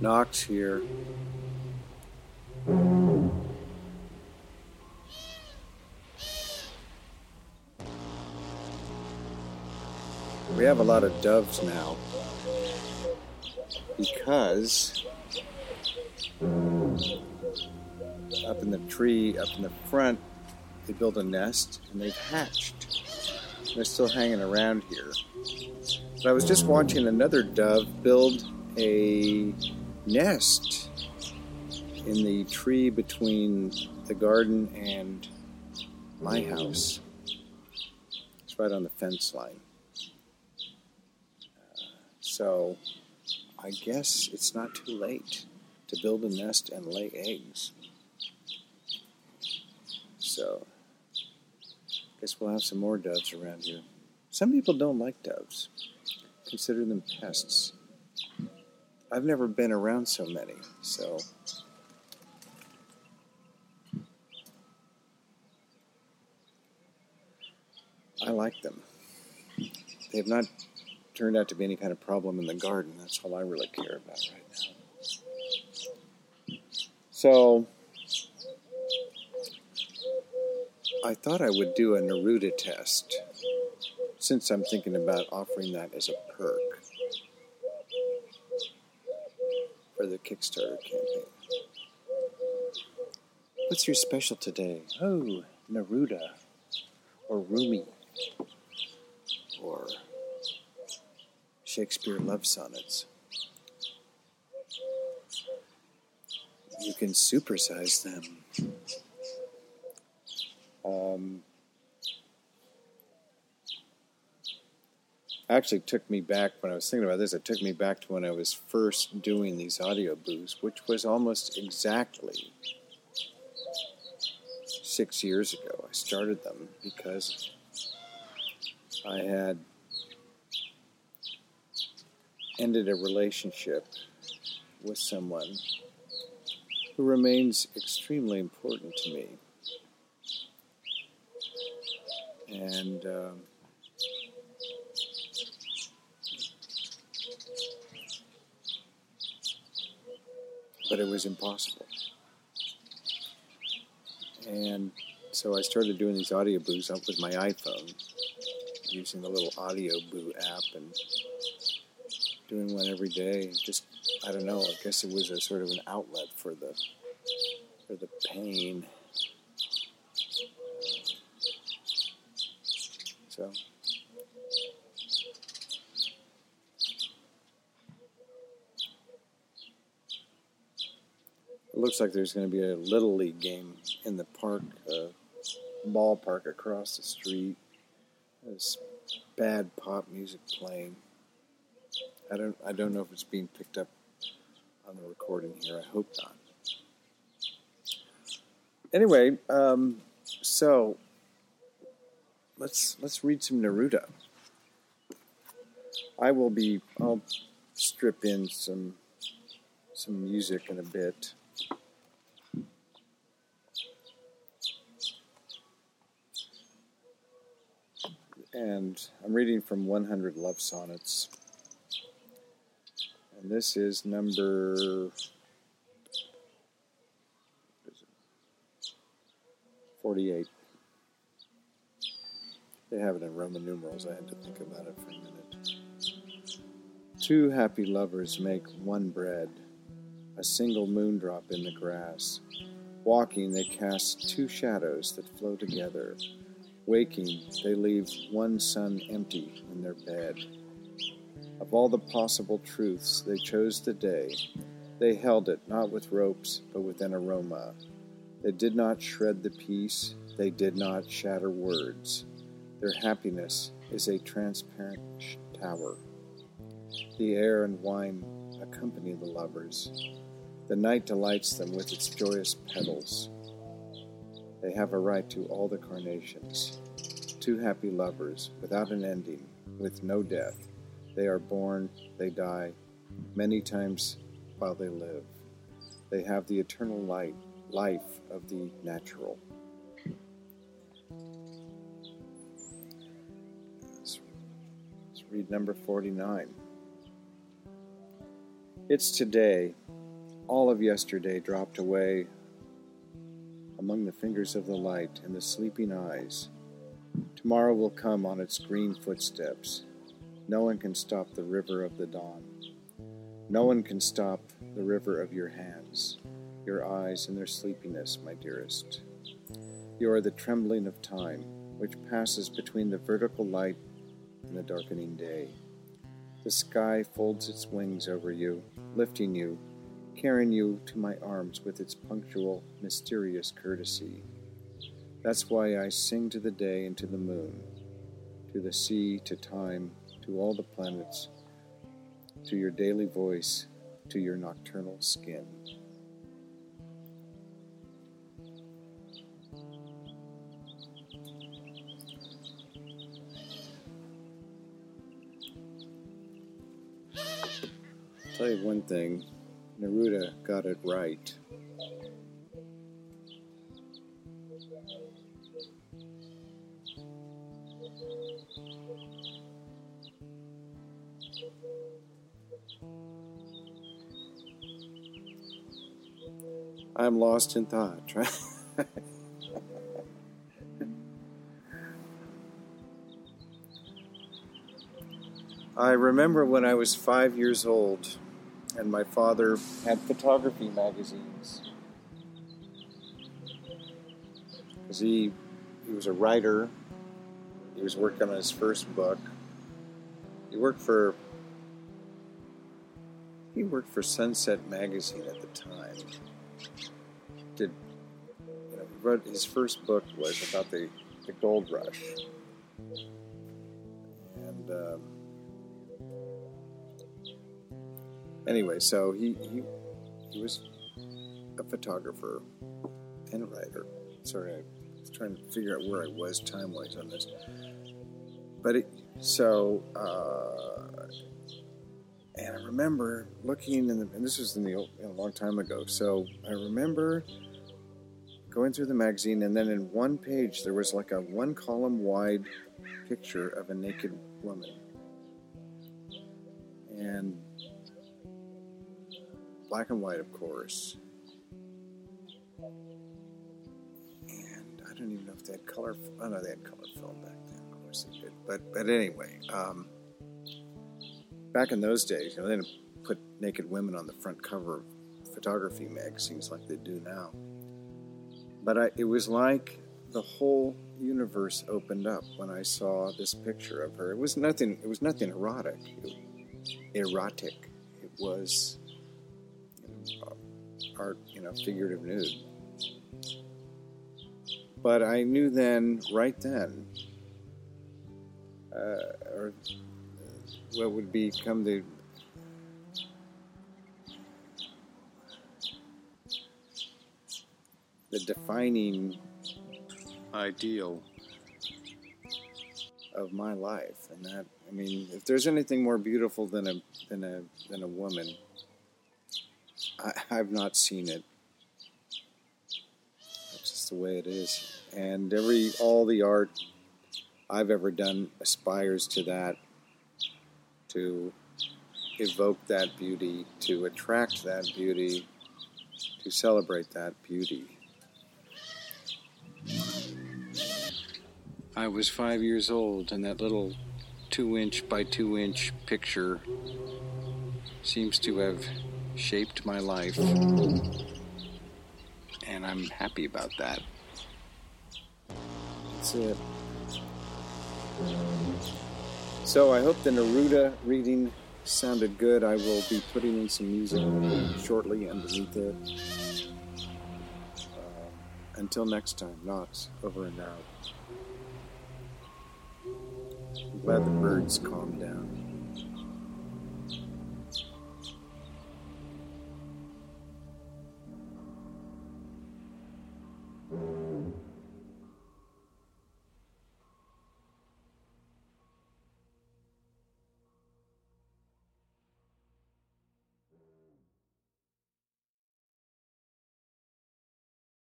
Knox here. We have a lot of doves now because up in the tree, up in the front, they built a nest and they've hatched. They're still hanging around here. But I was just watching another dove build a nest in the tree between the garden and my house. It's right on the fence line. Uh, so I guess it's not too late to build a nest and lay eggs. So guess we'll have some more doves around here. Some people don't like doves, consider them pests. I've never been around so many, so. I like them. They have not turned out to be any kind of problem in the garden. That's all I really care about right now. So, I thought I would do a Neruda test since I'm thinking about offering that as a perk. for the Kickstarter campaign. What's your special today? Oh, Neruda, or Rumi, or Shakespeare love sonnets. You can supersize them. Um, actually took me back when I was thinking about this. It took me back to when I was first doing these audioboos, which was almost exactly six years ago. I started them because I had ended a relationship with someone who remains extremely important to me. And um, but it was impossible. And so I started doing these audioboos up with my iPhone, using the little audio boo app and doing one every day. Just I don't know. I guess it was a sort of an outlet for the for the pain. So It looks like there's going to be a little league game in the park, uh, ballpark across the street. There's bad pop music playing. I don't. I don't know if it's being picked up on the recording here. I hope not. Anyway, um, so let's let's read some Neruda. I will be. I'll strip in some some music in a bit. and I'm reading from 100 Love Sonnets. And this is number 48. They have it in Roman numerals. I had to think about it for a minute. Two happy lovers make one bread, a single moondrop in the grass. Walking, they cast two shadows that flow together Waking, they leave one sun empty in their bed. Of all the possible truths, they chose the day. They held it not with ropes, but with an aroma. They did not shred the peace, they did not shatter words. Their happiness is a transparent tower. The air and wine accompany the lovers. The night delights them with its joyous petals. They have a right to all the carnations. Two happy lovers, without an ending, with no death. They are born, they die, many times while they live. They have the eternal light, life of the natural. Read number 49. It's today. All of yesterday dropped away among the fingers of the light and the sleeping eyes. Tomorrow will come on its green footsteps. No one can stop the river of the dawn. No one can stop the river of your hands, your eyes and their sleepiness, my dearest. You are the trembling of time, which passes between the vertical light and the darkening day. The sky folds its wings over you, lifting you, carrying you to my arms with its punctual, mysterious courtesy. That's why I sing to the day and to the moon, to the sea, to time, to all the planets, to your daily voice, to your nocturnal skin. Tell you one thing Neruda got it right. I'm lost in thought. I remember when I was five years old and my father had photography magazines. Because he, he was a writer, he was working on his first book. He worked for he worked for Sunset Magazine at the time. Did you know, wrote his first book was about the, the gold rush, and um, anyway, so he, he he was a photographer and a writer. Sorry, I was trying to figure out where I was time wise on this. But it, so, uh, and I remember looking in the, and this was in the a long time ago. So I remember going through the magazine, and then in one page there was like a one column wide picture of a naked woman, and black and white, of course. And I don't even know if they had color. Oh no, they had color film back then. Of course they did. But but anyway, um, back in those days, you know, they didn't put naked women on the front cover of photography magazines like they do now. But I, it was like the whole universe opened up when I saw this picture of her. It was nothing. It was nothing erotic. It, erotic. It was art, you know, figurative nude. But I knew then, right then, uh, or what would become the the defining ideal of my life, and that I mean, if there's anything more beautiful than a than a than a woman, I, have not seen it. That's just the way it is. And every all the art I've ever done aspires to that, to evoke that beauty, to attract that beauty, to celebrate that beauty. I was five years old, and that little two inch by two inch picture seems to have shaped my life. And I'm happy about that. That's it. So I hope the Neruda reading sounded good. I will be putting in some music shortly underneath it. Uh, until next time, Knox, over and out. I'm glad the birds calmed down.